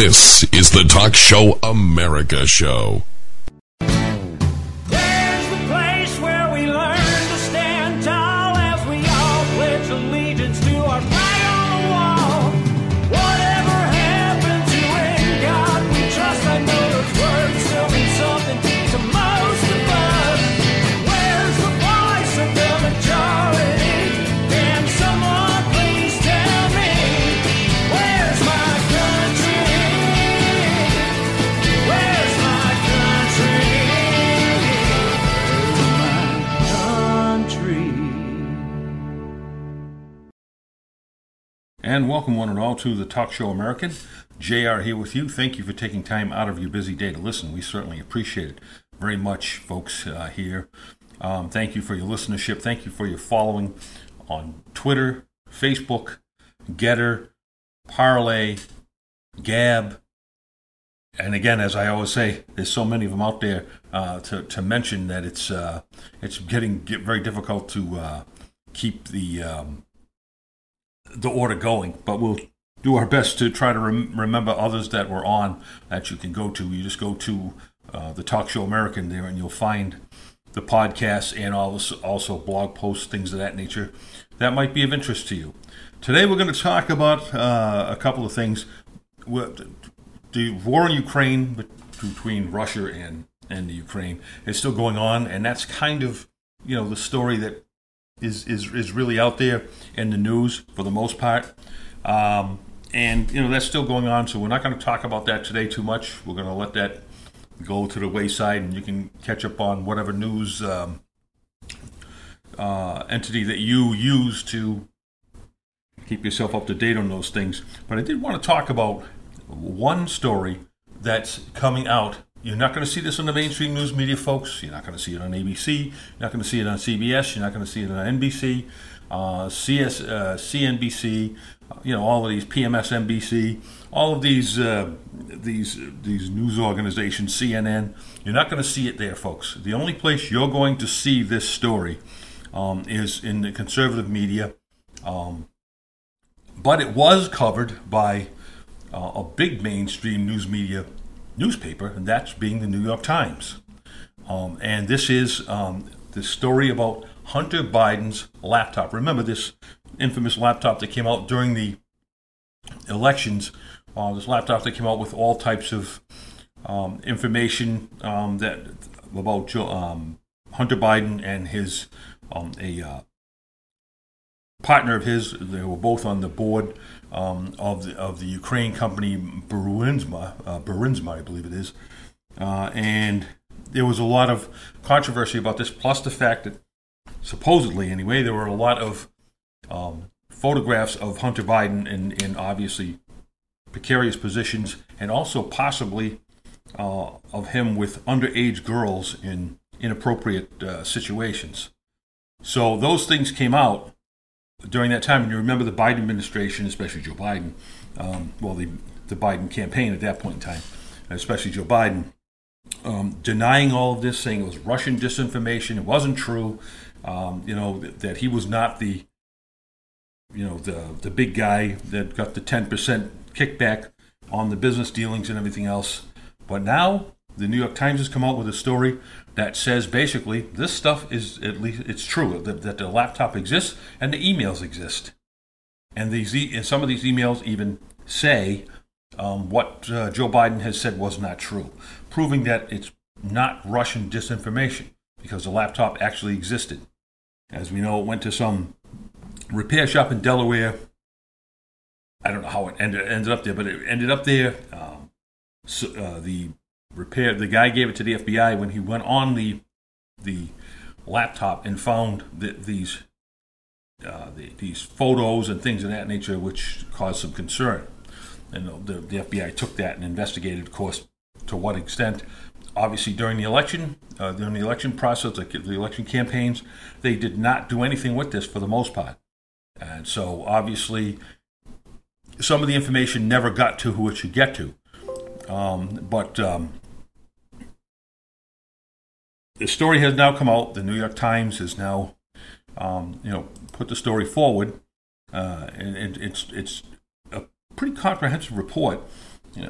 This is the Talk Show America Show. And welcome, one and all, to the Talk Show American. JR here with you. Thank you for taking time out of your busy day to listen. We certainly appreciate it very much, folks, uh, here. Um, thank you for your listenership. Thank you for your following on Twitter, Facebook, Gettr, Parler, Gab. And again, as I always say, there's so many of them out there uh, to, to mention that it's uh, it's getting get very difficult to uh, keep the um, the order going, but we'll do our best to try to rem- remember others that were on that you can go to. You just go to uh, the Talk Show American there, and you'll find the podcasts and also, also blog posts, things of that nature that might be of interest to you. Today, we're going to talk about uh, a couple of things. The war in Ukraine between Russia and and the Ukraine is still going on, and that's kind of you know the story that is is is really out there in the news for the most part. Um, and you know that's still going on, so we're not going to talk about that today too much. We're going to let that go to the wayside, and you can catch up on whatever news um, uh, entity that you use to keep yourself up to date on those things. But I did want to talk about one story that's coming out. You're not going to see this on the mainstream news media, folks. You're not going to see it on ABC. You're not going to see it on CBS. You're not going to see it on NBC, uh, CS, uh, CNBC. You know all of these PMS, NBC, all of these uh, these these news organizations, CNN. You're not going to see it there, folks. The only place you're going to see this story um, is in the conservative media. Um, but it was covered by uh, a big mainstream news media newspaper, and that's being the New York Times. Um, and this is um, the story about Hunter Biden's laptop. Remember this infamous laptop that came out during the elections? Uh, this laptop that came out with all types of um, information um, that about um, Hunter Biden and his um, a uh, partner of his. They were both on the board um, of the of the Ukraine company Burisma, uh, I believe it is, uh, and there was a lot of controversy about this. Plus the fact that supposedly, anyway, there were a lot of um, photographs of Hunter Biden in, in obviously precarious positions, and also possibly uh, of him with underage girls in inappropriate uh, situations. So those things came out during that time, and you remember the Biden administration, especially Joe Biden, um, well, the, the Biden campaign at that point in time, especially Joe Biden, um, denying all of this, saying it was Russian disinformation, it wasn't true, um, you know, that, that he was not the, you know, the, the big guy that got the 10% kickback on the business dealings and everything else. But now the New York Times has come out with a story that says basically this stuff is at least it's true that, that the laptop exists and the emails exist, and these and some of these emails even say um, what uh, Joe Biden has said was not true, proving that it's not Russian disinformation because the laptop actually existed. As we know, it went to some repair shop in Delaware. I don't know how it ended, ended up there, but it ended up there. Um, so, uh, the repair the guy gave it to the FBI when he went on the the laptop and found the, these uh, the, these photos and things of that nature, which caused some concern. And the, the FBI took that and investigated, of course, to what extent. Obviously, during the election, uh, during the election process, the, the election campaigns, they did not do anything with this for the most part. And so, obviously, some of the information never got to who it should get to. Um, but um, the story has now come out. The New York Times has now, um, you know, put the story forward, uh, and, it's it's a pretty comprehensive report.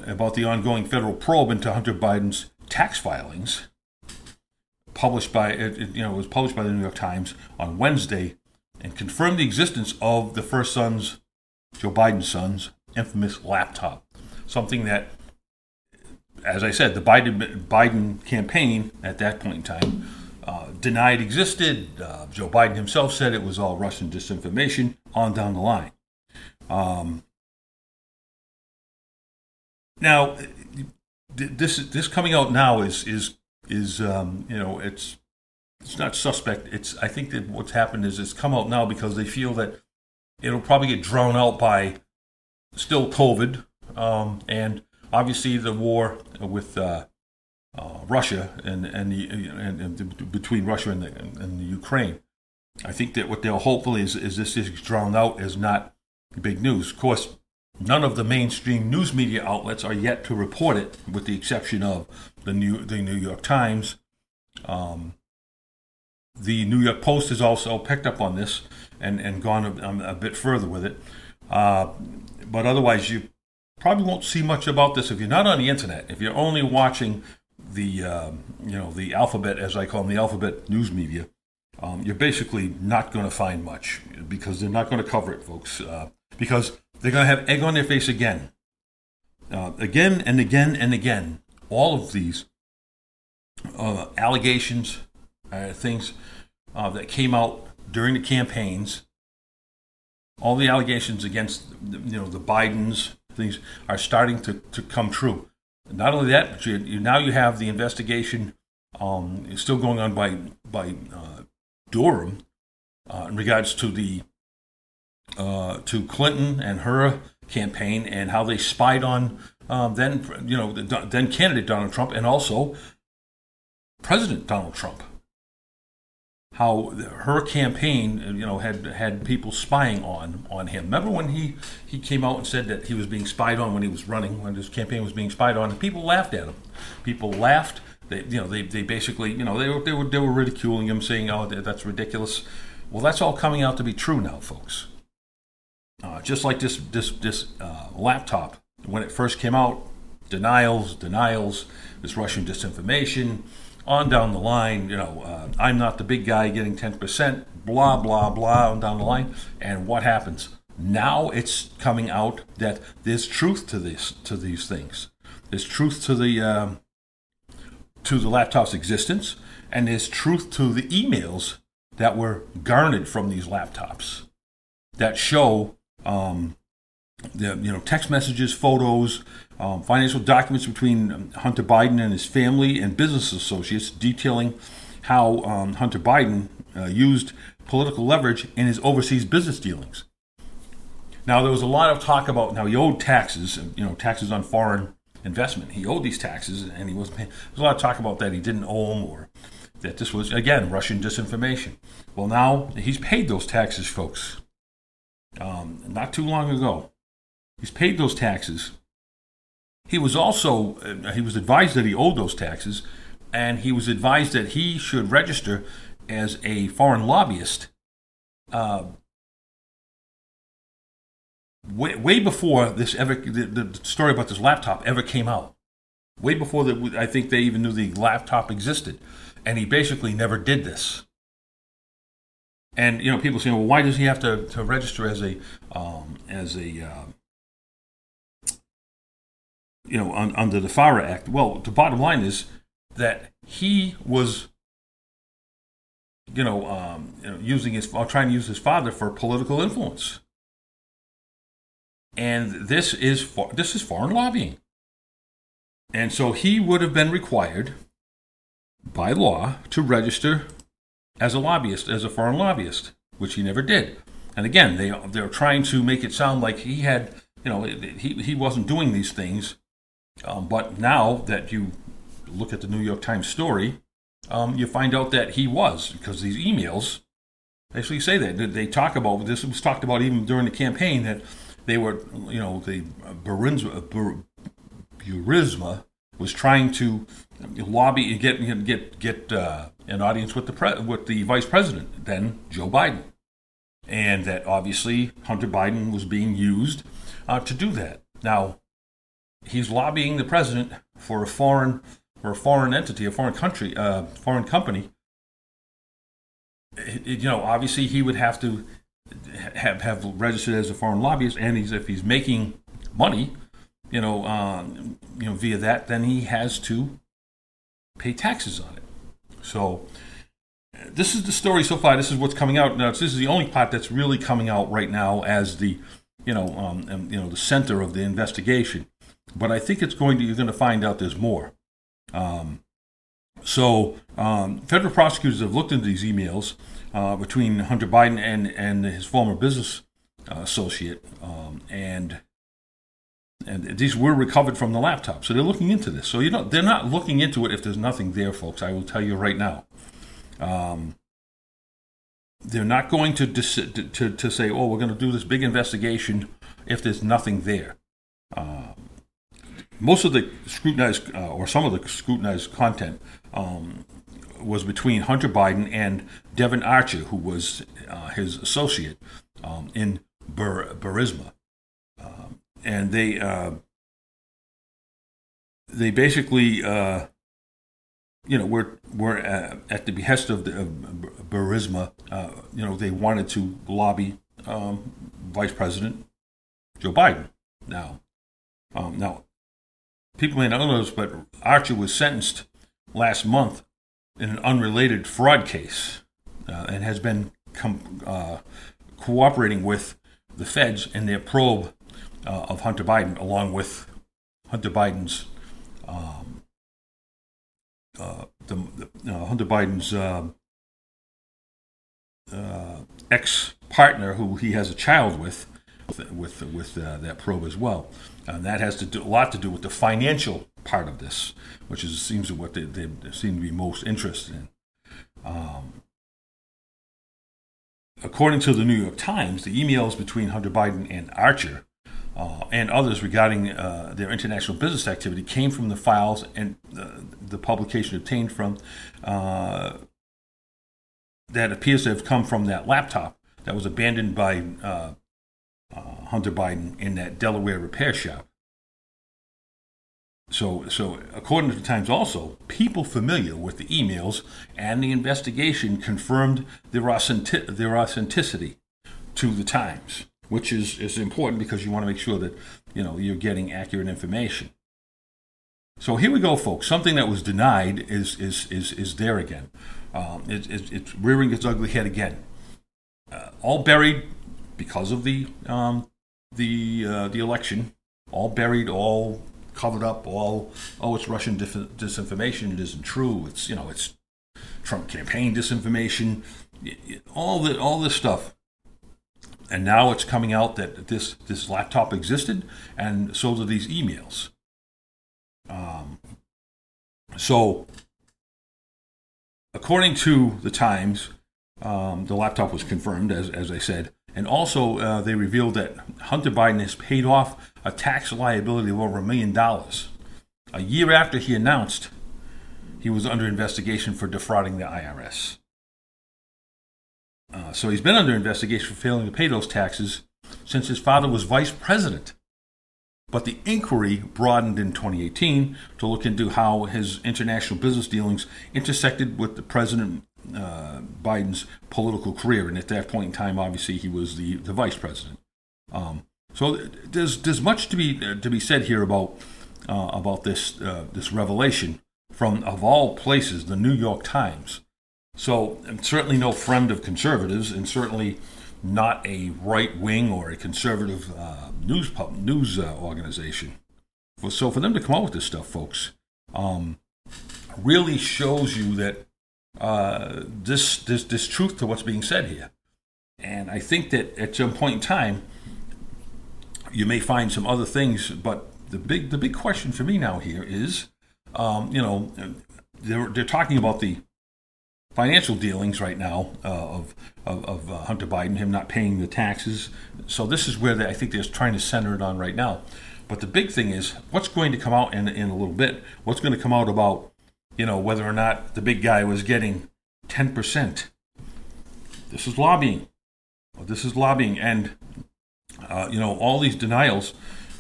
about the ongoing federal probe into Hunter Biden's tax filings, published by it, it, you know it was published by the New York Times on Wednesday, and confirmed the existence of the first son's, Joe Biden's son's, infamous laptop, something that, as I said, the Biden Biden campaign at that point in time uh, denied existed. Uh, Joe Biden himself said it was all Russian disinformation. On down the line. Um, now, this this coming out now is is is um, you know it's it's not suspect. It's I think that what's happened is it's come out now because they feel that it'll probably get drowned out by still COVID um, and obviously the war with uh, uh, Russia and and, the, and, and, between Russia and the, and the Ukraine. I think that what they'll hopefully is is this is drowned out as not big news. Of course, none of the mainstream news media outlets are yet to report it, with the exception of the New the New York Times. Um, the New York Post has also picked up on this and, and gone a, a bit further with it. Uh, but otherwise, you probably won't see much about this if you're not on the internet. If you're only watching the uh, you know the alphabet, as I call them, the alphabet news media, um, you're basically not going to find much because they're not going to cover it, folks. Uh, because they're going to have egg on their face again, uh, again and again and again. All of these uh, allegations, uh, things uh, that came out during the campaigns, all the allegations against you know the Bidens things are starting to, to come true. Not only that, but you, you, now you have the investigation um, still going on by by uh, Durham uh, in regards to the uh, to Clinton and her campaign and how they spied on um, then you know the, then candidate Donald Trump and also President Donald Trump. How her campaign, you know, had had people spying on on him. Remember when he he came out and said that he was being spied on when he was running, when his campaign was being spied on, and people laughed at him. People laughed. They, you know, they, they basically, you know, they were, they were they were ridiculing him, saying, "Oh, that's ridiculous." Well, that's all coming out to be true now, folks. Uh, just like this this this uh, laptop when it first came out, denials, denials, this Russian disinformation, on down the line. You know, uh, I'm not the big guy getting 10%, blah blah blah, on down the line. And what happens? Now it's coming out that there's truth to this to these things. There's truth to the um, to the laptop's existence, and there's truth to the emails that were garnered from these laptops that show um, the, you know, text messages, photos, um, financial documents between um, Hunter Biden and his family and business associates detailing how um, Hunter Biden uh, used political leverage in his overseas business dealings. Now, there was a lot of talk about now he owed taxes, you know, taxes on foreign investment. He owed these taxes, and he was paying. There's a lot of talk about that he didn't owe them, or that this was again Russian disinformation. Well, now he's paid those taxes, folks um, not too long ago. He's paid those taxes. He was also uh, he was advised that he owed those taxes, and he was advised that he should register as a foreign lobbyist. Uh, way, way before this ever the, the story about this laptop ever came out. Way before that, I think they even knew the laptop existed, and he basically never did this. And you know, people say, well, why does he have to, to register as a um, as a uh, you know un, under the FARA Act? Well, the bottom line is that he was you know, um, you know using his trying to use his father for political influence. And this is for, this is foreign lobbying. And so he would have been required by law to register as a lobbyist, as a foreign lobbyist, which he never did. And again, they they're trying to make it sound like he had, you know, he he wasn't doing these things. Um, but now that you look at the New York Times story, um, you find out that he was because these emails actually say that they talk about this was talked about even during the campaign that they were, you know, the Burisma, Burisma was trying to lobby and get get get uh, an audience with the pre- with the vice president, then Joe Biden, and that obviously Hunter Biden was being used uh, to do that. Now, he's lobbying the president for a foreign for a foreign entity, a foreign country, a uh, foreign company. It, it, you know, obviously he would have to have have registered as a foreign lobbyist, and he's if he's making money, you know, um, you know, via that, then he has to pay taxes on it. So this is the story so far. This is what's coming out now. This is the only part that's really coming out right now as the, you know, um, you know, the center of the investigation. But I think it's going to. You're going to find out there's more. Um, so um, federal prosecutors have looked into these emails uh, between Hunter Biden and and his former business uh, associate, um, and and these were recovered from the laptop. So they're looking into this. So you know they're not looking into it if there's nothing there, folks. I will tell you right now. Um, they're not going to, dis- to, to say, oh, we're going to do this big investigation if there's nothing there. Most of the scrutinized, uh, or some of the scrutinized content, um, was between Hunter Biden and Devon Archer, who was uh, his associate um, in Bur- Burisma. Um, and they uh, they basically uh, you know, we're we're uh, at the behest of, the, of Burisma. Uh, you know, they wanted to lobby um, Vice President Joe Biden. Now, um, now, people may not know this, but Archer was sentenced last month in an unrelated fraud case, uh, and has been com- uh, cooperating with the feds in their probe uh, of Hunter Biden, along with Hunter Biden's. Um, uh, the, uh, Hunter Biden's uh, uh, ex partner, who he has a child with, with with that probe as well, and that has to do a lot to do with the financial part of this, which is seems to what they, they seem to be most interested in. Um, according to the New York Times, the emails between Hunter Biden and Archer uh, and others regarding uh, their international business activity came from the files and uh, the publication obtained from uh, that appears to have come from that laptop that was abandoned by uh, Hunter Biden in that Delaware repair shop. So, so according to the Times, also people familiar with the emails and the investigation confirmed their, authentic- their authenticity to the Times which is, is important because you want to make sure that you know you're getting accurate information. So here we go, folks. Something that was denied is is is, is there again. Um, it, it, it's rearing its ugly head again. Uh, all buried because of the um, the uh, the election. All buried, all covered up. All oh, it's Russian dis- disinformation. It isn't true. It's you know it's Trump campaign disinformation. All the all this stuff and now it's coming out that this this laptop existed, and so do these emails. Um, so, according to the Times, um, the laptop was confirmed, as as I said, and also uh, they revealed that Hunter Biden has paid off a tax liability of over a million dollars a year after he announced he was under investigation for defrauding the IRS. Uh, so he's been under investigation for failing to pay those taxes since his father was vice president. But the inquiry broadened in 2018 to look into how his international business dealings intersected with the President uh, Biden's political career. And at that point in time, obviously, he was the, the vice president. Um, so there's there's much to be to be said here about uh, about this uh, this revelation from of all places, the New York Times. So I'm certainly no friend of conservatives, and certainly not a right wing or a conservative uh, news pub, news uh, organization. So for them to come out with this stuff, folks, um, really shows you that uh, this this this truth to what's being said here. And I think that at some point in time, you may find some other things, but the big the big question for me now here is, um, you know, they're they're talking about the financial dealings right now uh, of of, of uh, Hunter Biden, him not paying the taxes. So this is where they, I think they're trying to center it on right now. But the big thing is what's going to come out in in a little bit. What's going to come out about you know whether or not the big guy was getting ten percent. This is lobbying. This is lobbying, and uh, you know all these denials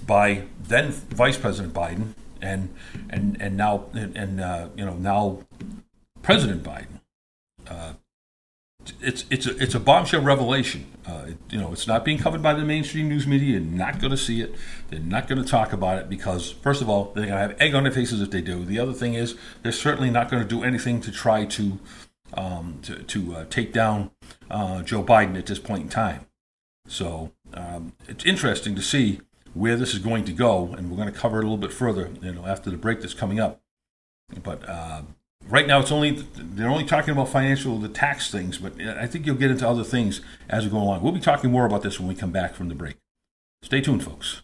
by then Vice President Biden and and and now and, and uh, you know now President Biden. Uh, it's it's a, it's a bombshell revelation. Uh, it, you know, it's not being covered by the mainstream news media. You're not going to see it. They're not going to talk about it because, first of all, they're going to have egg on their faces if they do. The other thing is, they're certainly not going to do anything to try to um, to, to uh, take down uh, Joe Biden at this point in time. So um, it's interesting to see where this is going to go, and we're going to cover it a little bit further, you know, after the break that's coming up. But uh, right now, it's only they're only talking about financial, the tax things. But I think you'll get into other things as we go along. We'll be talking more about this when we come back from the break. Stay tuned, folks.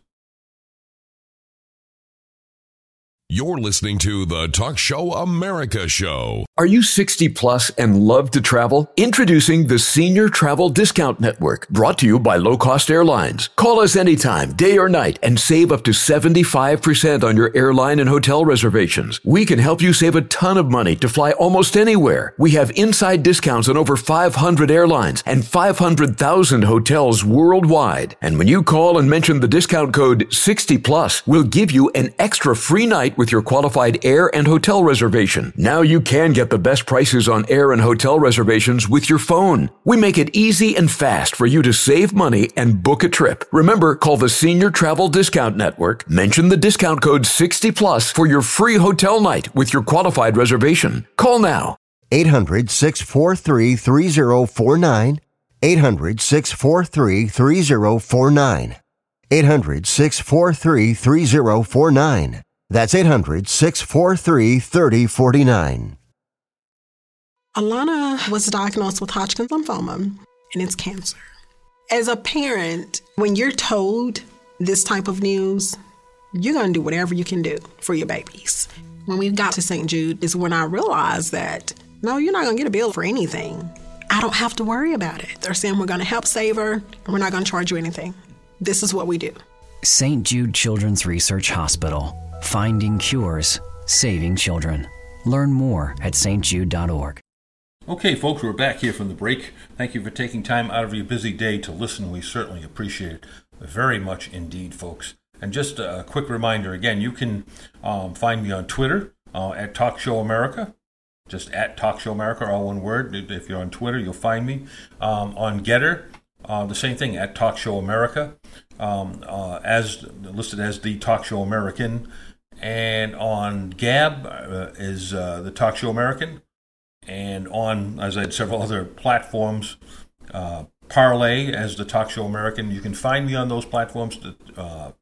You're listening to the Talk Show America Show. Are you 60 plus and love to travel? Introducing the Senior Travel Discount Network, brought to you by Low Cost Airlines. Call us anytime, day or night, and save up to 75% on your airline and hotel reservations. We can help you save a ton of money to fly almost anywhere. We have inside discounts on over 500 airlines and 500,000 hotels worldwide. And when you call and mention the discount code 60 plus, we'll give you an extra free night with your qualified air and hotel reservation. Now you can get the best prices on air and hotel reservations with your phone. We make it easy and fast for you to save money and book a trip. Remember, call the Senior Travel Discount Network, mention the discount code 60 plus for your free hotel night with your qualified reservation. Call now. 800 643 3049. 800 643 3049. 800 643 3049. That's 800 643 3049. Alana was diagnosed with Hodgkin's lymphoma, and it's cancer. As a parent, when you're told this type of news, you're going to do whatever you can do for your babies. When we got to St. Jude, is when I realized that no, you're not going to get a bill for anything. I don't have to worry about it. They're saying we're going to help save her, and we're not going to charge you anything. This is what we do. St. Jude Children's Research Hospital. Finding cures, saving children. Learn more at stjude.org. Okay, folks, we're back here from the break. Thank you for taking time out of your busy day to listen. We certainly appreciate it very much indeed, folks. And just a quick reminder again, you can um, find me on Twitter uh, at Talk Show America. Just at Talk Show America, all one word. If you're on Twitter, you'll find me. Um, on Gettr, uh, the same thing at Talk Show America, um, uh, as listed as the Talk Show American. And on Gab uh, is uh, the Talk Show American. And on, as I had several other platforms, uh, Parler as the Talk Show American. You can find me on those platforms. Uh,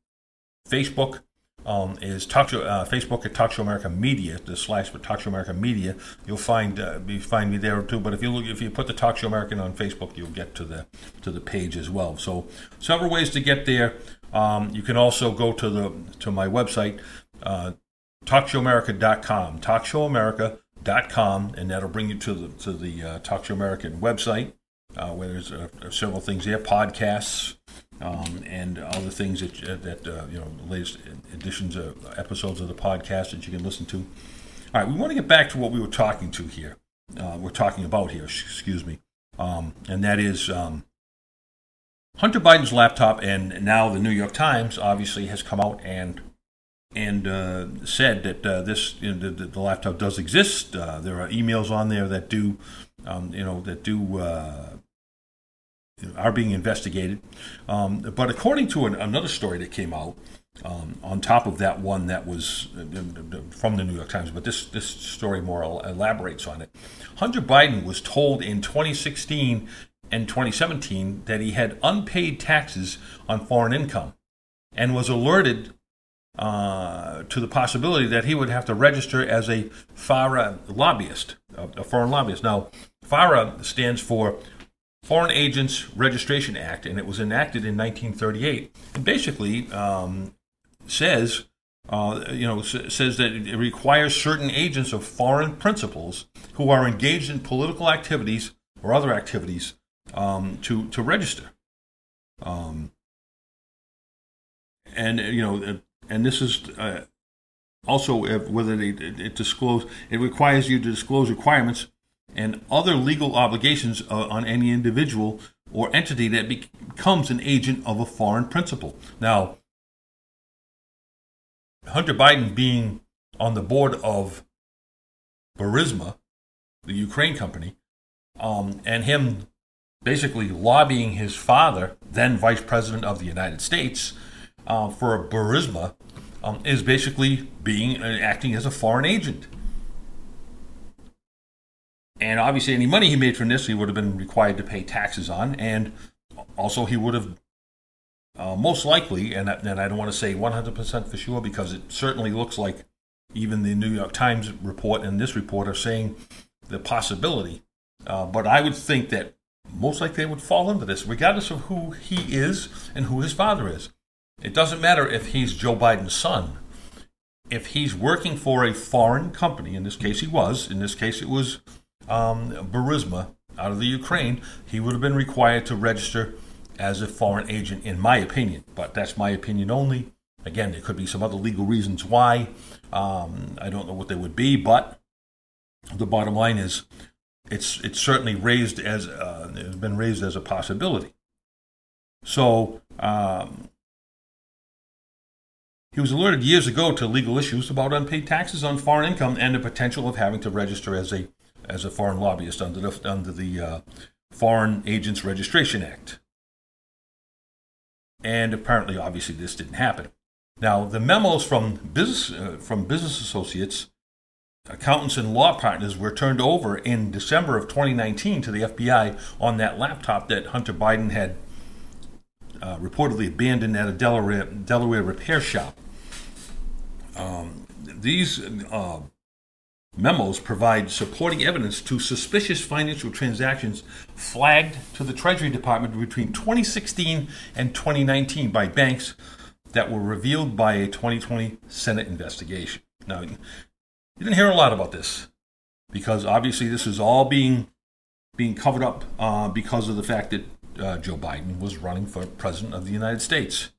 Facebook um, is Talk Show, uh, Facebook at Talk Show America Media, the slash for Talk Show America Media. You'll find uh, you find me there too. But if you look, if you put the Talk Show American on Facebook, you'll get to the to the page as well. So several ways to get there. Um, you can also go to the to my website, uh, TalkShowAmerica.com, TalkShowAmerica.com, and that'll bring you to the to the uh, Talk Show American website, uh, where there's uh, several things there, podcasts, um, and other things that that uh, you know, the latest editions of episodes of the podcast that you can listen to. All right, we want to get back to what we were talking to here. Uh, we're talking about here, excuse me, um, and that is um, Hunter Biden's laptop, and now the New York Times obviously has come out and and uh, said that uh, this you know, the, the, laptop does exist. Uh, there are emails on there that do, um, you know, that do uh, are being investigated. Um, but according to an, another story that came out, um, on top of that one that was uh, from the New York Times, but this this story more elaborates on it. Hunter Biden was told in 2016 and 2017 that he had unpaid taxes on foreign income, and was alerted uh, to the possibility that he would have to register as a FARA lobbyist, a, foreign lobbyist. Now, FARA stands for Foreign Agents Registration Act, and it was enacted in 1938. And basically um, says, uh, you know, says that it requires certain agents of foreign principals who are engaged in political activities or other activities um, to to register. Um, and you know, and this is uh, also whether they it disclose it requires you to disclose requirements and other legal obligations uh, on any individual or entity that becomes an agent of a foreign principal. Now, Hunter Biden being on the board of Burisma, the Ukraine company, um, and him basically lobbying his father, then Vice President of the United States, uh, for Burisma, um, is basically being uh, acting as a foreign agent. And obviously, any money he made from this, he would have been required to pay taxes on, and also he would have uh, most likely, and, and I don't want to say 100% for sure because it certainly looks like even the New York Times report and this report are saying the possibility. Uh, but I would think that most likely they would fall into this, regardless of who he is and who his father is. It doesn't matter if he's Joe Biden's son. If he's working for a foreign company, in this case he was, in this case it was um, Burisma out of the Ukraine, he would have been required to register as a foreign agent, in my opinion. But that's my opinion only. Again, there could be some other legal reasons why. Um, I don't know what they would be, but the bottom line is, it's it's certainly raised as uh, it's been raised as a possibility. So um, he was alerted years ago to legal issues about unpaid taxes on foreign income and the potential of having to register as a as a foreign lobbyist under the under the uh, Foreign Agents Registration Act. And apparently, obviously, this didn't happen. Now, the memos from business uh, from business associates, accountants, and law partners were turned over in December of 2019 to the FBI on that laptop that Hunter Biden had uh, reportedly abandoned at a Delaware Delaware repair shop. Um, these uh, Memos provide supporting evidence to suspicious financial transactions flagged to the Treasury Department between 2016 and 2019 by banks that were revealed by a 2020 Senate investigation. Now, you didn't hear a lot about this because obviously this is all being being covered up uh, because of the fact that uh, Joe Biden was running for president of the United States.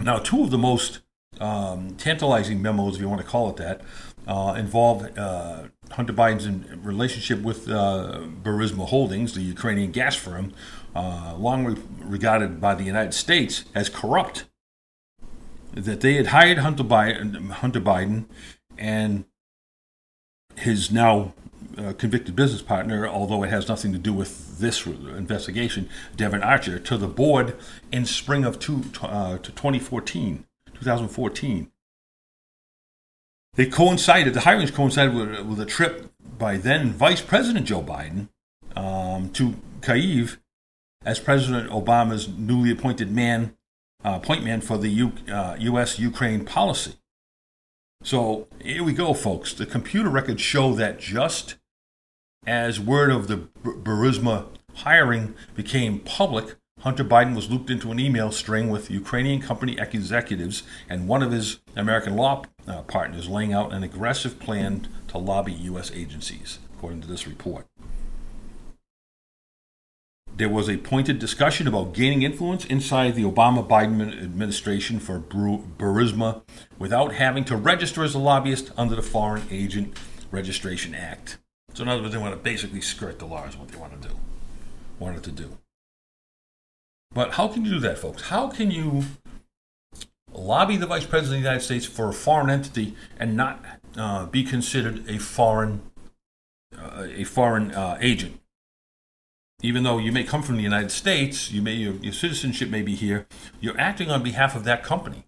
Now, two of the most um, tantalizing memos, if you want to call it that, uh, involved uh, Hunter Biden's relationship with uh, Burisma Holdings, the Ukrainian gas firm, uh, long re- regarded by the United States as corrupt. That they had hired Hunter Biden, Hunter Biden and his now uh, convicted business partner, although it has nothing to do with this investigation, Devon Archer, to the board in spring of two, uh, 2014, 2014. They coincided, the hirings coincided with, with a trip by then Vice President Joe Biden um, to Kyiv as President Obama's newly appointed man, uh, point man for the U, uh, U.S. Ukraine policy. So here we go, folks. The computer records show that just as word of the Burisma hiring became public, Hunter Biden was looped into an email string with Ukrainian company executives and one of his American law uh, partners laying out an aggressive plan to lobby U.S. agencies, according to this report. There was a pointed discussion about gaining influence inside the Obama Biden administration for Burisma without having to register as a lobbyist under the Foreign Agent Registration Act. So, in other words, they want to basically skirt the law, is what they want to do. Wanted to do. But how can you do that, folks? How can you lobby the Vice President of the United States for a foreign entity and not uh, be considered a foreign uh, a foreign uh, agent? Even though you may come from the United States, you may your, your citizenship may be here. You're acting on behalf of that company.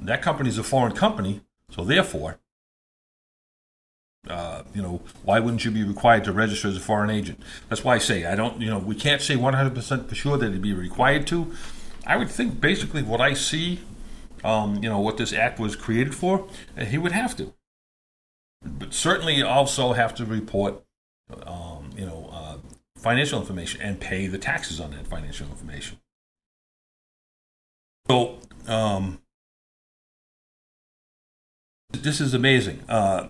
That company is a foreign company, so therefore, uh, you know, why wouldn't you be required to register as a foreign agent? That's why I say I don't, you know, we can't say 100% for sure that it'd be required to. I would think basically what I see, um, you know, what this act was created for, uh, he would have to. But certainly also have to report, um, you know, uh, financial information and pay the taxes on that financial information. So, um, this is amazing. Uh,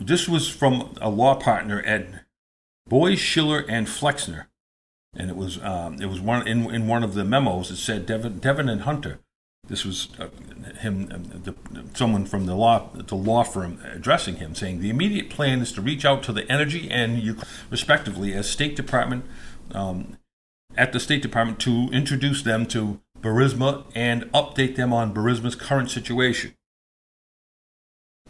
this was from a law partner at Boies Schiller and Flexner, and it was um, it was one in in one of the memos. It said Devon, Devon and Hunter. This was uh, him, uh, the, someone from the law the law firm addressing him, saying the immediate plan is to reach out to the energy and respectively as State Department um, at the State Department to introduce them to Burisma and update them on Burisma's current situation.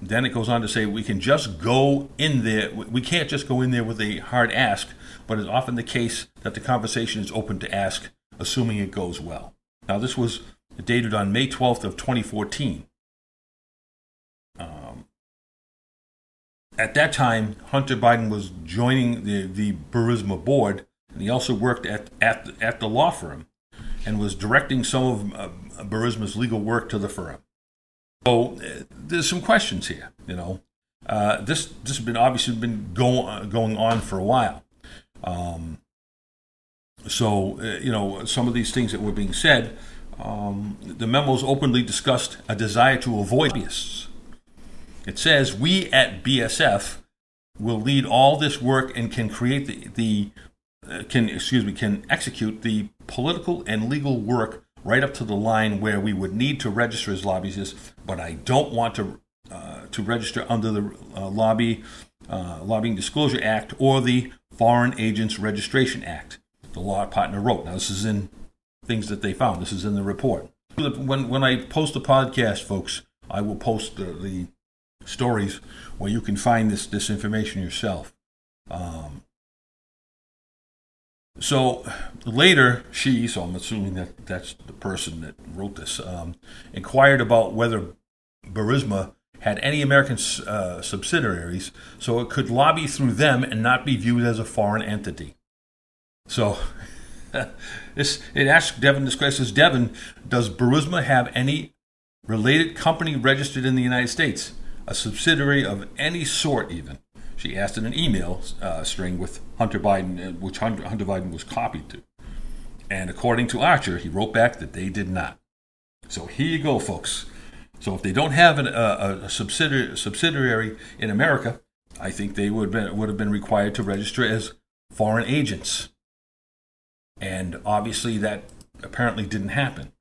Then it goes on to say we can just go in there. We can't just go in there with a hard ask, but it's often the case that the conversation is open to ask, assuming it goes well. Now, this was dated on May 12th of 2014. Um, at that time, Hunter Biden was joining the, the Burisma board, and he also worked at, at, at the law firm and was directing some of uh, Burisma's legal work to the firm. So uh, there's some questions here. You know, uh, this this has been obviously been go, uh, going on for a while. Um, so uh, you know, some of these things that were being said, um, the memos openly discussed a desire to avoid lobbyists. It says we at BSF will lead all this work and can create the, the uh, can excuse me can execute the political and legal work right up to the line where we would need to register as lobbyists, but I don't want to uh, to register under the uh, lobby uh, lobbying disclosure act or the Foreign Agents Registration Act. The law partner wrote. Now this is in things that they found. This is in the report. When when I post the podcast, folks, I will post the, the stories where you can find this this information yourself. Um, so later, she, so I'm assuming that that's the person that wrote this, um, inquired about whether Burisma had any American uh, subsidiaries so it could lobby through them and not be viewed as a foreign entity. So this, it asked Devon this question says, Devon, does Burisma have any related company registered in the United States? A subsidiary of any sort, even? She asked in an email uh, string with Hunter Biden, uh, which Hunter, Hunter Biden was copied to. And according to Archer, he wrote back that they did not. So here you go, folks. So if they don't have an, a, a subsidiary, subsidiary in America, I think they would, been, would have been required to register as foreign agents. And obviously, that apparently didn't happen.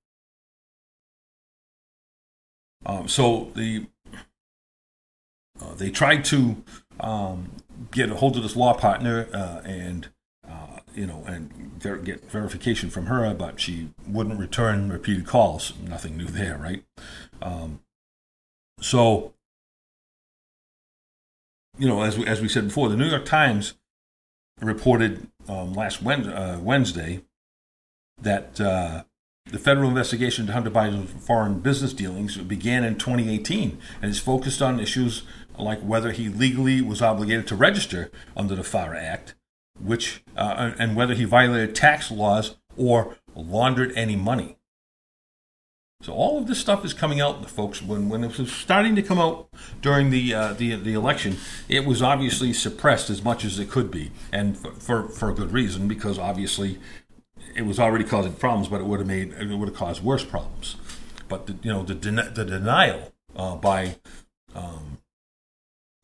Um, so the uh, they tried to um, get a hold of this law partner uh, and uh, you know and ver- get verification from her, but she wouldn't return repeated calls. Nothing new there, right? Um, so you know, as we, as we said before, the New York Times reported um, last uh, Wednesday that uh, the federal investigation into Hunter Biden's foreign business dealings began in 2018 and is focused on issues like whether he legally was obligated to register under the FARA Act, which uh, and whether he violated tax laws or laundered any money. So all of this stuff is coming out, folks. When when it was starting to come out during the uh, the the election, it was obviously suppressed as much as it could be, and for for, for a good reason because obviously it was already causing problems, but it would have made it would have caused worse problems. But the, you know the den- the denial uh, by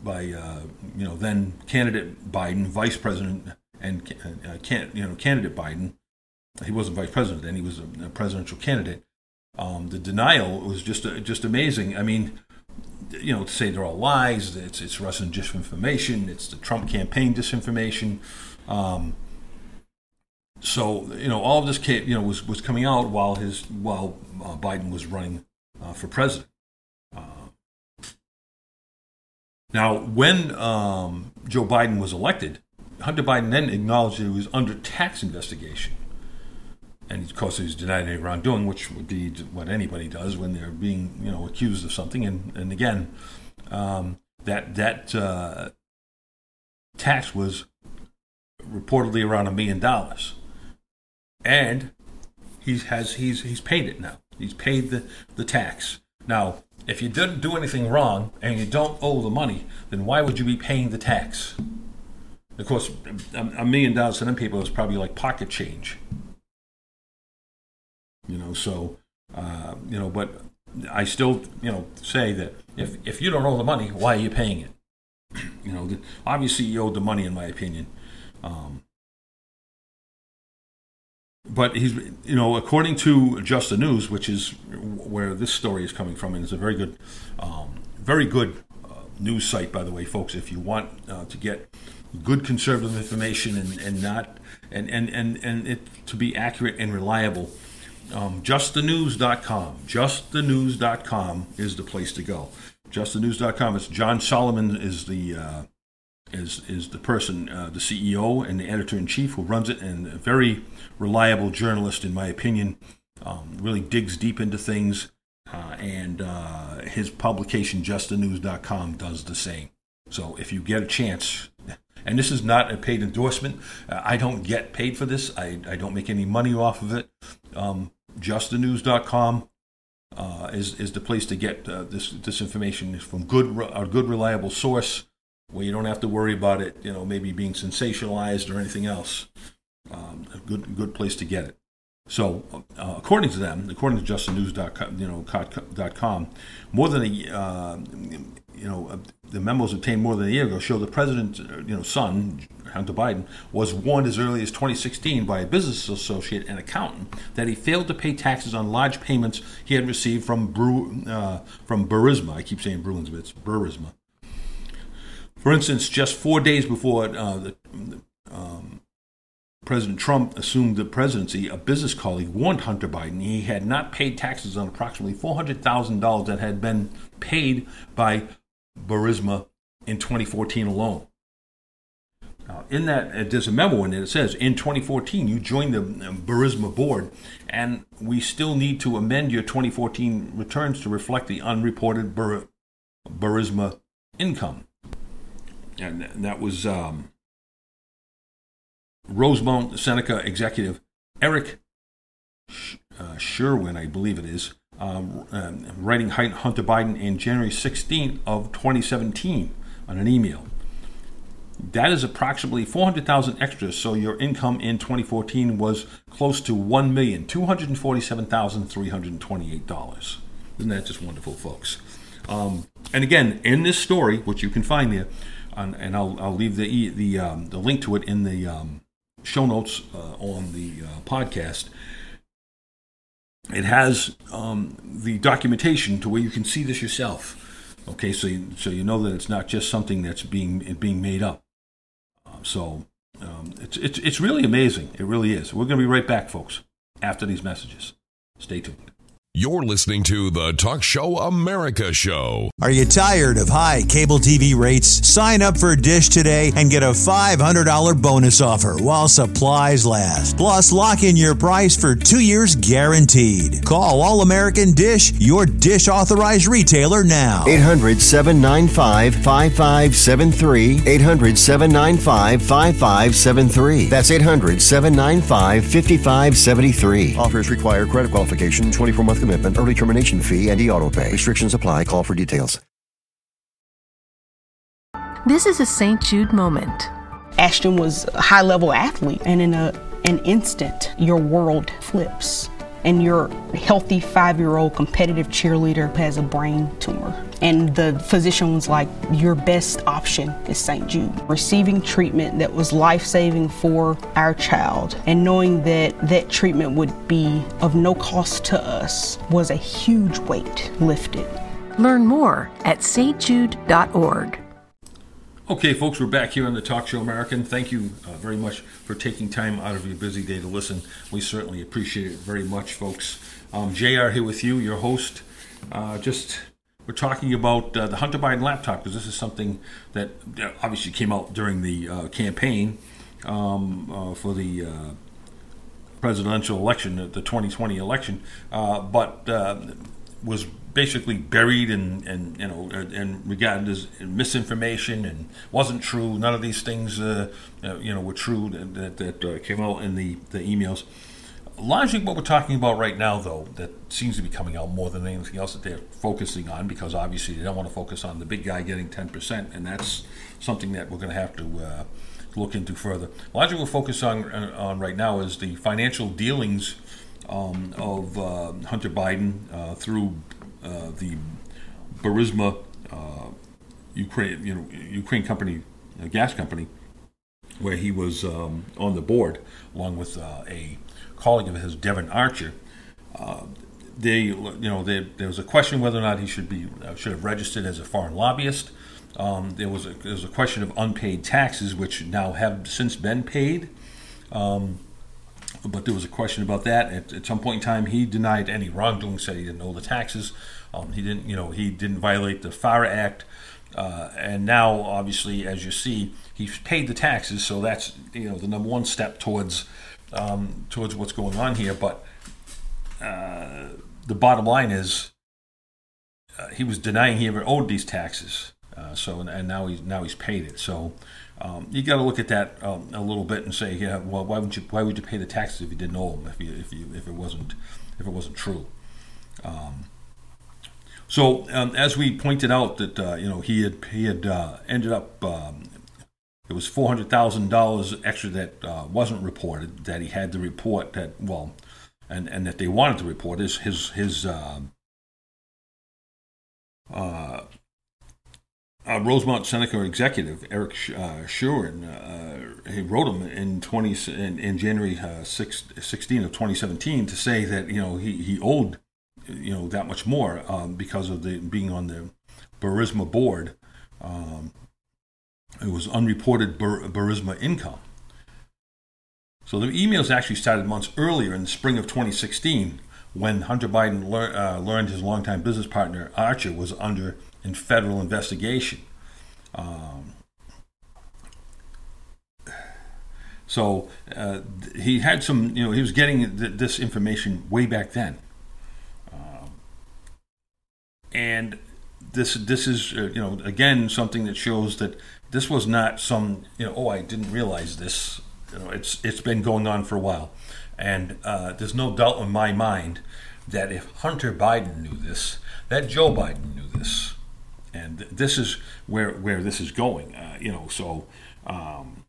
by uh, you know then candidate Biden, Vice President, and uh, can, you know candidate Biden. He wasn't vice president then; he was a, presidential candidate. Um, the denial was just uh, just amazing. I mean, you know, to say they're all lies. It's it's Russian disinformation. It's the Trump campaign disinformation. Um, so you know, all of this came, you know was was coming out while his while uh, Biden was running uh, for president. Now, when um, Joe Biden was elected, Hunter Biden then acknowledged that he was under tax investigation. And of course, was denied any wrongdoing, which would be what anybody does when they're being, you know, accused of something. And, and again, um, that that uh, tax was reportedly around a million dollars, and he has he's he's paid it now. He's paid the the tax. Now, if you didn't do anything wrong and you don't owe the money, then why would you be paying the tax? Of course, a million dollars to them people is probably like pocket change. You know, so, uh, you know, but I still, you know, say that if, if you don't owe the money, why are you paying it? You know, obviously you owe the money, in my opinion. Um, but he's you know according to just the news which is where this story is coming from and it's a very good um, very good uh, news site by the way folks if you want uh, to get good conservative information and, and not and, and, and, and it to be accurate and reliable um, justthenews.com. Justthenews.com is the place to go. Justthenews.com. It's John Solomon is the uh, is is the person, uh, the CEO and the editor in chief who runs it, and a very reliable journalist, in my opinion. Um, really digs deep into things, uh, and uh, his publication, justthenews.com, does the same. So if you get a chance, and this is not a paid endorsement, uh, I don't get paid for this. I, I don't make any money off of it. Um, justthenews.com uh, is is the place to get uh, this this information from good a good reliable source where you don't have to worry about it, you know, maybe being sensationalized or anything else. Um, a good good place to get it. So, uh, according to them, according to justthenews.com, you know, .com, more than a, uh, you know, uh, the memos obtained more than a year ago show the president's, uh, you know, son, Hunter Biden, was warned as early as 2016 by a business associate and accountant that he failed to pay taxes on large payments he had received from Bru, uh, from Burisma. I keep saying Bruins, but it's Burisma. For instance, just four days before uh, the, um, President Trump assumed the presidency, a business colleague warned Hunter Biden he had not paid taxes on approximately $400,000 that had been paid by Burisma in 2014 alone. Now, in that, uh, there's a memo in it that says, in 2014, you joined the um, Burisma board, and we still need to amend your 2014 returns to reflect the unreported Bur- Burisma income and that was um, Rosemont Seneca executive Eric uh, Sherwin, I believe it is, um, um, writing Hunter Biden in January 16th of 2017 on an email. That is approximately 400,000 extras, so your income in 2014 was close to $1,247,328. Isn't that just wonderful, folks? Um, and again, in this story, which you can find there, on, and I'll, I'll leave the the um, the link to it in the um, show notes uh, on the uh, podcast. It has um, the documentation to where you can see this yourself. Okay, so you, so you know that it's not just something that's being being made up. Uh, so um, it's it's it's really amazing. It really is. We're going to be right back, folks, after these messages. Stay tuned. You're listening to the Talk Show America Show. Are you tired of high cable TV rates? Sign up for Dish today and get a $500 bonus offer while supplies last. Plus, lock in your price for two years guaranteed. Call All American Dish, your Dish authorized retailer now. 800 795 5573. 800 795 5573. That's 800 795 5573. Offers require credit qualification, 24 month commitment, early termination fee, and e auto pay. Restrictions apply. Call for details. This is a St. Jude moment. Ashton was a high level athlete, and in a, an instant, your world flips. And your healthy five year old competitive cheerleader has a brain tumor. And the physician was like, Your best option is St. Jude. Receiving treatment that was life saving for our child and knowing that that treatment would be of no cost to us was a huge weight lifted. Learn more at stjude.org. Okay, folks, we're back here on the Talk Show American. Thank you uh, very much for taking time out of your busy day to listen. We certainly appreciate it very much, folks. Um, JR here with you, your host. Uh, just we're talking about uh, the Hunter Biden laptop because this is something that uh, obviously came out during the uh, campaign um, uh, for the presidential election, the 2020 election, but was basically buried and, and you know and regarded as misinformation and wasn't true. None of these things uh, uh, you know were true that, that uh, came out in the, the emails. Largely, what we're talking about right now, though, that seems to be coming out more than anything else that they're focusing on, because obviously they don't want to focus on the big guy getting 10%, and that's something that we're going to have to uh, look into further. Largely, we're focused on, on right now is the financial dealings um, of uh, Hunter Biden uh, through uh, the Burisma uh, Ukraine, you know, Ukraine company, gas company, where he was um, on the board along with uh, a colleague of his, Devon Archer. they, you know, they, there was a question whether or not he should be should have registered as a foreign lobbyist. Um, there was a, there was a question of unpaid taxes, which now have since been paid. Um, but there was a question about that. At, at some point in time, he denied any wrongdoing, said he didn't owe the taxes. Um, he didn't, you know, he didn't violate the FARA Act. Uh, and now, obviously, as you see, he's paid the taxes, so that's you know the number one step towards um, towards what's going on here. But uh, the bottom line is, uh, he was denying he ever owed these taxes. Uh, so and now he's now he's paid it. So um, you got to look at that um, a little bit and say, yeah, well, why would you why would you pay the taxes if you didn't owe them if you if you if it wasn't if it wasn't true. Um, so um, as we pointed out that uh, you know he had he had uh, ended up um, it was four hundred thousand dollars extra that uh, wasn't reported that he had to report that well and and that they wanted to report his his his uh, uh, uh, Rosemont Seneca executive Eric uh, Schwerin, he wrote him in twenty in, in January uh, 6, 16 of twenty seventeen to say that you know he, he owed you know that much more um, because of the being on the Burisma board. Um, it was unreported Bur- Burisma income. So the emails actually started months earlier in the spring of 2016 when Hunter Biden lear- uh, learned his longtime business partner Archer was under in federal investigation. Um, so uh, he had some, you know, he was getting th- this information way back then, and this this is, uh, you know, again something that shows that this was not some, you know, oh, I didn't realize this. You know, it's it's been going on for a while, and uh, there's no doubt in my mind that if Hunter Biden knew this, that Joe Biden knew this and this is where where this is going. Uh, you know, so um,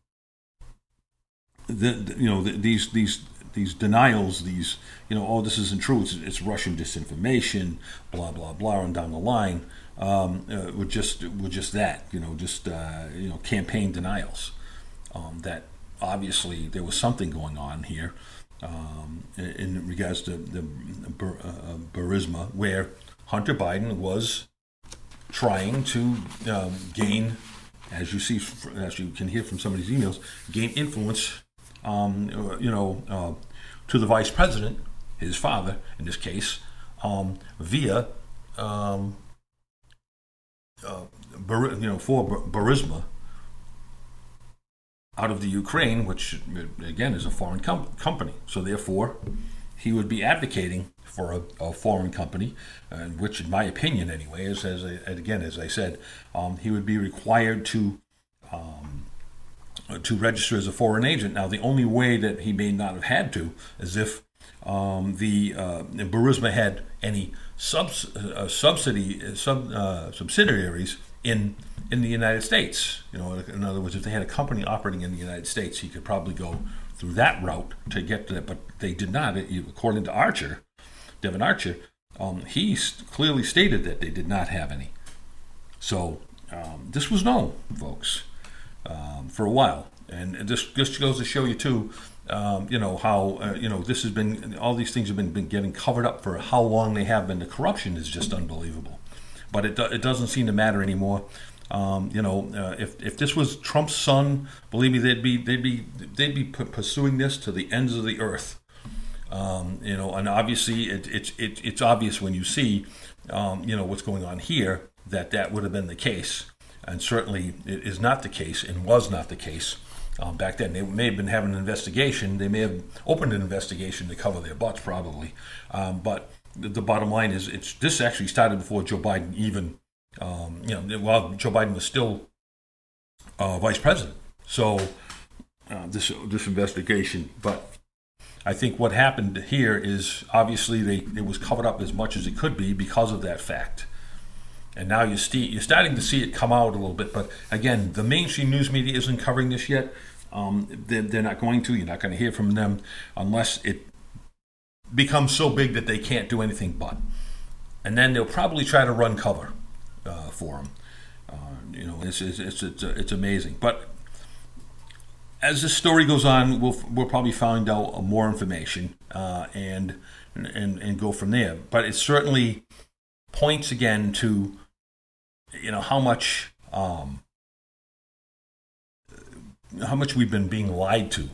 the, the, you know the, these these these denials, these you know, oh, this isn't true. It's, it's Russian disinformation, blah blah blah, and down the line, um, uh, were just were just that. You know, just uh, you know, campaign denials. Um, that obviously there was something going on here um, in regards to the uh, Burisma, where Hunter Biden was trying to um, gain, as you see, as you can hear from some of these emails, gain influence, um, you know, uh, to the vice president, his father in this case, um, via, um, uh, Bar- you know, for Burisma out of the Ukraine, which again is a foreign com- company. So therefore, he would be advocating for a, a foreign company, uh, which, in my opinion, anyway, is as I, again as I said, um, he would be required to um, to register as a foreign agent. Now, the only way that he may not have had to is if um, the uh, Burisma had any subs, uh, subsidy sub, uh, subsidiaries in in the United States. You know, in other words, if they had a company operating in the United States, he could probably go through that route to get to that. But they did not. According to Archer, Devon Archer, um, he clearly stated that they did not have any. So um, this was known, folks, um, for a while, and this just goes to show you too. Um, you know how uh, you know this has been all these things have been, been getting covered up for how long they have been. The corruption is just unbelievable, but it, do, it doesn't seem to matter anymore. Um, you know, uh, if if this was Trump's son, believe me, they'd be they'd be they'd be pursuing this to the ends of the earth. Um, you know, and obviously it, it, it, it's obvious when you see, um, you know, what's going on here that that would have been the case. And certainly it is not the case and was not the case um, back then. They may have been having an investigation. They may have opened an investigation to cover their butts, probably. Um, but the, the, bottom line is, it's this actually started before Joe Biden even, um, you know, while Joe Biden was still uh, vice president. So uh, this this investigation, but I think what happened here is obviously they it was covered up as much as it could be because of that fact. And now you're, you're starting to see it come out a little bit. But again, the mainstream news media isn't covering this yet. Um, they're, they're not going to. You're not going to hear from them unless it becomes so big that they can't do anything but. And then they'll probably try to run cover uh, for them. Uh, you know, it's, it's, it's, it's, it's amazing. But as the story goes on, we'll we'll probably find out more information uh, and and and go from there. But it certainly points again to you know how much um, how much we've been being lied to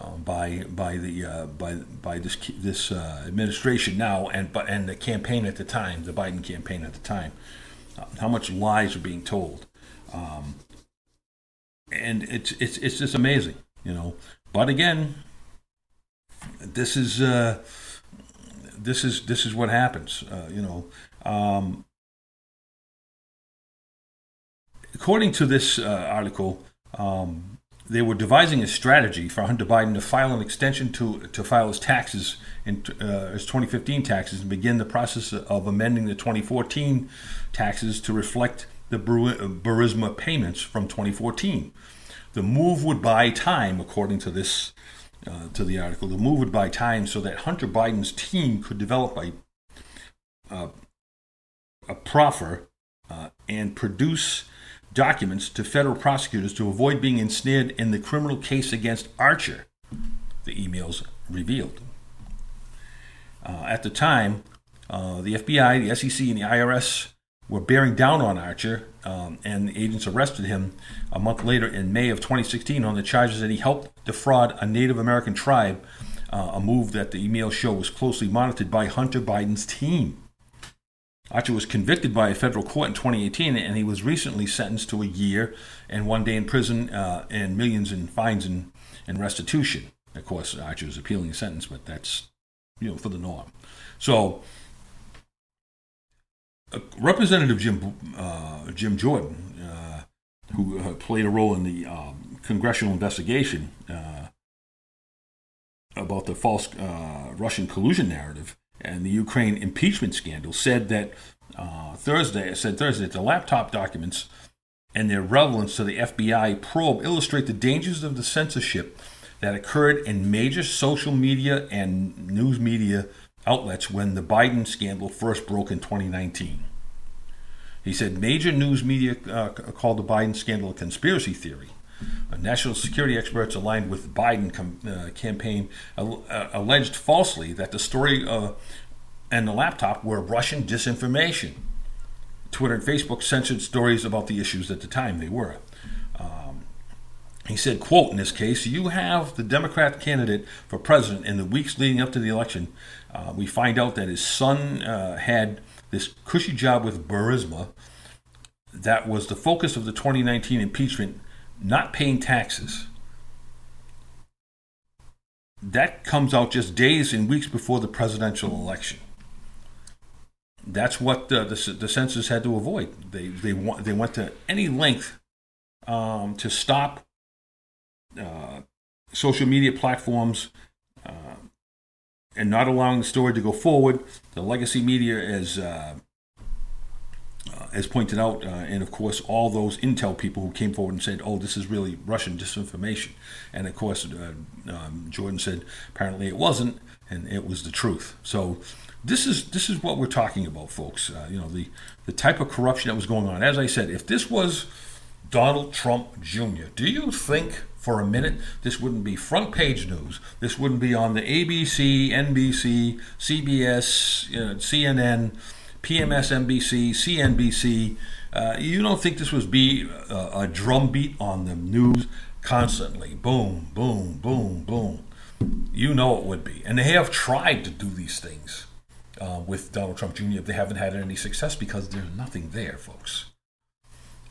um, by by the uh, by by this this uh, administration now and but and the campaign at the time, the Biden campaign at the time, uh, how much lies are being told, um, and it's it's it's just amazing, you know. But again, this is uh, this is this is what happens, uh, you know. Um, according to this uh, article. Um, they were devising a strategy for Hunter Biden to file an extension to to file his taxes in uh, his 2015 taxes and begin the process of amending the 2014 taxes to reflect the Burisma payments from 2014. The move would buy time, according to this uh, to the article. The move would buy time so that Hunter Biden's team could develop a uh, a proffer uh, and produce documents to federal prosecutors to avoid being ensnared in the criminal case against Archer, the emails revealed. Uh, at the time, uh, the FBI, the SEC, and the IRS were bearing down on Archer, um, and the agents arrested him a month later in May of 2016 on the charges that he helped defraud a Native American tribe, uh, a move that the email show was closely monitored by Hunter Biden's team. Archer was convicted by a federal court in 2018, and he was recently sentenced to a year and one day in prison uh, and millions in fines and, and restitution. Of course, Archer is appealing a sentence, but that's you know for the norm. So, uh, Representative Jim uh, Jim Jordan, uh, who uh, played a role in the um, congressional investigation uh, about the false Russian collusion narrative, and the Ukraine impeachment scandal said that uh, Thursday, I said Thursday that the laptop documents and their relevance to the FBI probe illustrate the dangers of the censorship that occurred in major social media and news media outlets when the Biden scandal first broke in 2019. He said major news media uh, called the Biden scandal a conspiracy theory. National security experts aligned with the Biden com- uh, campaign uh, alleged falsely that the story uh, and the laptop were Russian disinformation. Twitter and Facebook censored stories about the issues at the time they were. Um, he said, quote, in this case, you have the Democrat candidate for president in the weeks leading up to the election. Uh, we find out that his son uh, had this cushy job with Burisma that was the focus of the 2019 impeachment not paying taxes. That comes out just days and weeks before the presidential election. That's what the, the, the census had to avoid. They, they, they went to any length um, to stop uh, social media platforms uh, and not allowing the story to go forward. The legacy media is uh, uh, as pointed out, uh, and of course, all those intel people who came forward and said, "Oh, this is really Russian disinformation," and of course, uh, um, Jordan said apparently it wasn't, and it was the truth. So, this is this is what we're talking about, folks. Uh, you know, the the type of corruption that was going on. As I said, if this was Donald Trump Jr., do you think? For a minute, this wouldn't be front page news. This wouldn't be on the ABC, NBC, CBS, you know, CNN PMSNBC, CNBC. Uh, you don't think this was be a, a drumbeat on the news constantly? Boom, boom, boom, boom. You know it would be. And they have tried to do these things uh, with Donald Trump Jr. They haven't had any success because there's nothing there, folks.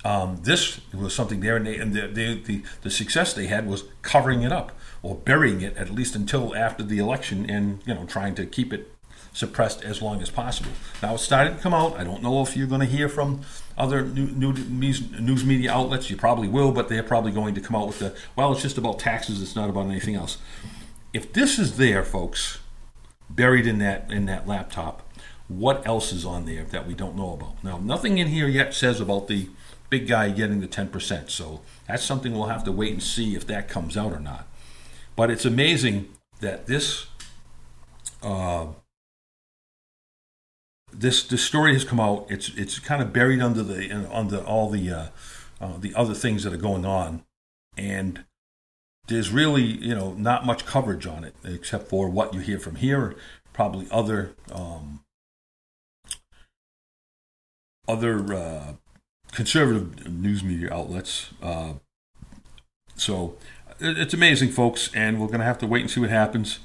Um, this was something there, and, they, and the, the, the, the, success they had was covering it up or burying it at least until after the election, and you know trying to keep it suppressed as long as possible. Now it's starting to come out. I don't know if you're going to hear from other new, new, news media outlets. You probably will, but they're probably going to come out with the well, it's just about taxes. It's not about anything else. If this is there, folks, buried in that in that laptop, what else is on there that we don't know about? Now, nothing in here yet says about the big guy getting the 10%. So that's something we'll have to wait and see if that comes out or not. But it's amazing that this uh, this this story has come out. It's it's kind of buried under the under all the uh, uh, the other things that are going on, and there's really you know not much coverage on it except for what you hear from here, probably other um, other uh, conservative news media outlets. Uh, so it's amazing, folks, and we're going to have to wait and see what happens.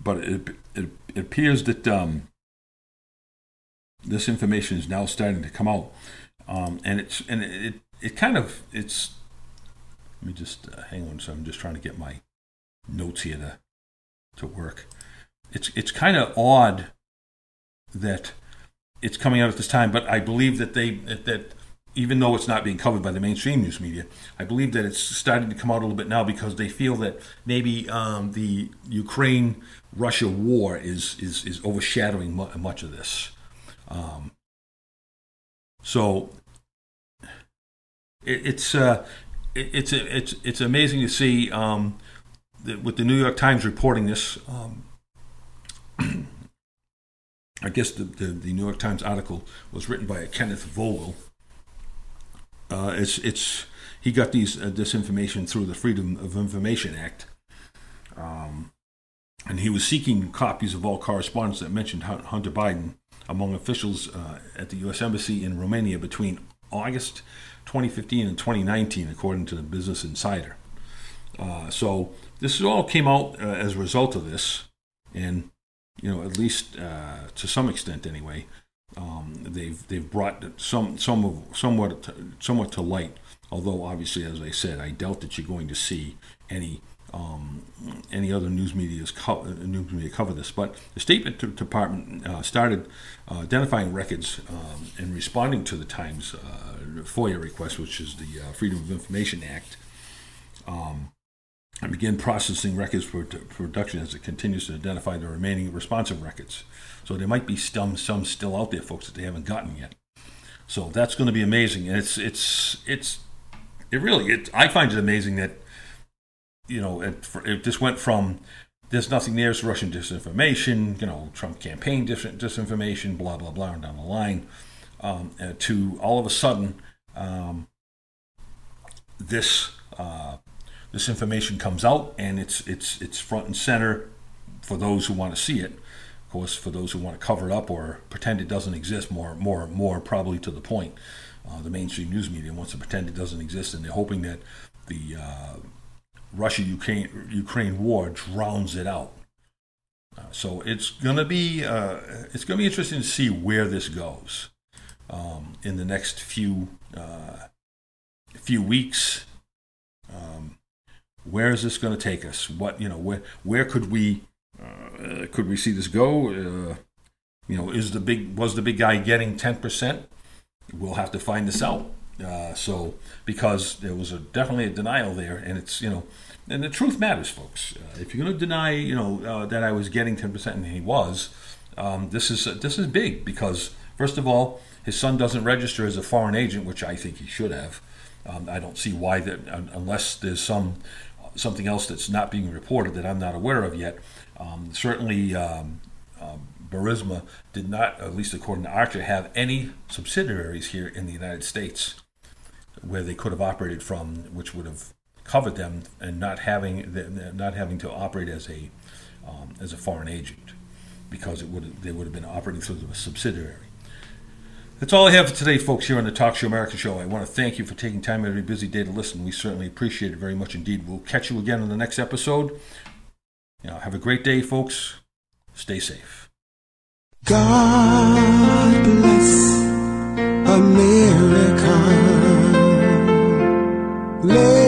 But it, it, it appears that um, this information is now starting to come out, um, and it's and it, it kind of it's. Let me just uh, hang on. So I'm just trying to get my notes here to to work. It's it's kind of odd that it's coming out at this time, but I believe that they that, that even though it's not being covered by the mainstream news media, I believe that it's starting to come out a little bit now because they feel that maybe um, the Ukraine Russia war is is is overshadowing much of this. Um, so it, it's uh, it, it's it's it's amazing to see um, that with the New York Times reporting this. Um, I guess the, the, the New York Times article was written by Kenneth Vogel. Uh, it's it's he got these uh, this information through the Freedom of Information Act, um, and he was seeking copies of all correspondence that mentioned Hunter Biden among officials uh, at the U.S. Embassy in Romania between August 2015 and 2019, according to the Business Insider. Uh, so this all came out uh, as a result of this, and you know, at least uh, to some extent, anyway, um, they've they've brought some some of somewhat to, somewhat to light. Although obviously, as I said, I doubt that you're going to see any um, any other news co- uh, news media cover this. But the State Department uh, started uh, identifying records um, and responding to the Times uh, FOIA request, which is the uh, Freedom of Information Act. Um, and begin processing records for for production as it continues to identify the remaining responsive records. So there might be some some still out there, folks, that they haven't gotten yet. So that's going to be amazing, and it's it's it's it really it. I find it amazing that you know it, it just went from there's nothing there, it's Russian disinformation, you know, Trump campaign dis- disinformation, blah blah blah, and down the line, um, uh, to all of a sudden um, this. Uh, this information comes out and it's it's it's front and center for those who want to see it. Of course, for those who want to cover it up or pretend it doesn't exist, more more more probably to the point. Uh, the mainstream news media wants to pretend it doesn't exist, and they're hoping that the uh, Russia Ukraine Ukraine war drowns it out. Uh, so it's gonna be uh, it's gonna be interesting to see where this goes um, in the next few uh, few weeks. Um, where is this going to take us? What you know, where where could we uh, could we see this go? Uh, you know, is the big was the big guy getting ten percent? We'll have to find this out. Uh, so because there was a definitely a denial there, and it's you know, and the truth matters, folks. Uh, if you're going to deny, you know, uh, that I was getting ten percent and he was, um, this is this is big because first of all, his son doesn't register as a foreign agent, which I think he should have. Um, I don't see why that unless there's some something else that's not being reported that I'm not aware of yet. Um, certainly, um, um, Burisma did not, at least according to Archer, have any subsidiaries here in the United States where they could have operated from, which would have covered them and not having not having to operate as a um, as a foreign agent because it would they would have been operating through a subsidiary. That's all I have for today, folks, here on the Talk Show America Show. I want to thank you for taking time out of your busy day to listen. We certainly appreciate it very much indeed. We'll catch you again on the next episode. You know, have a great day, folks. Stay safe. God bless America. Land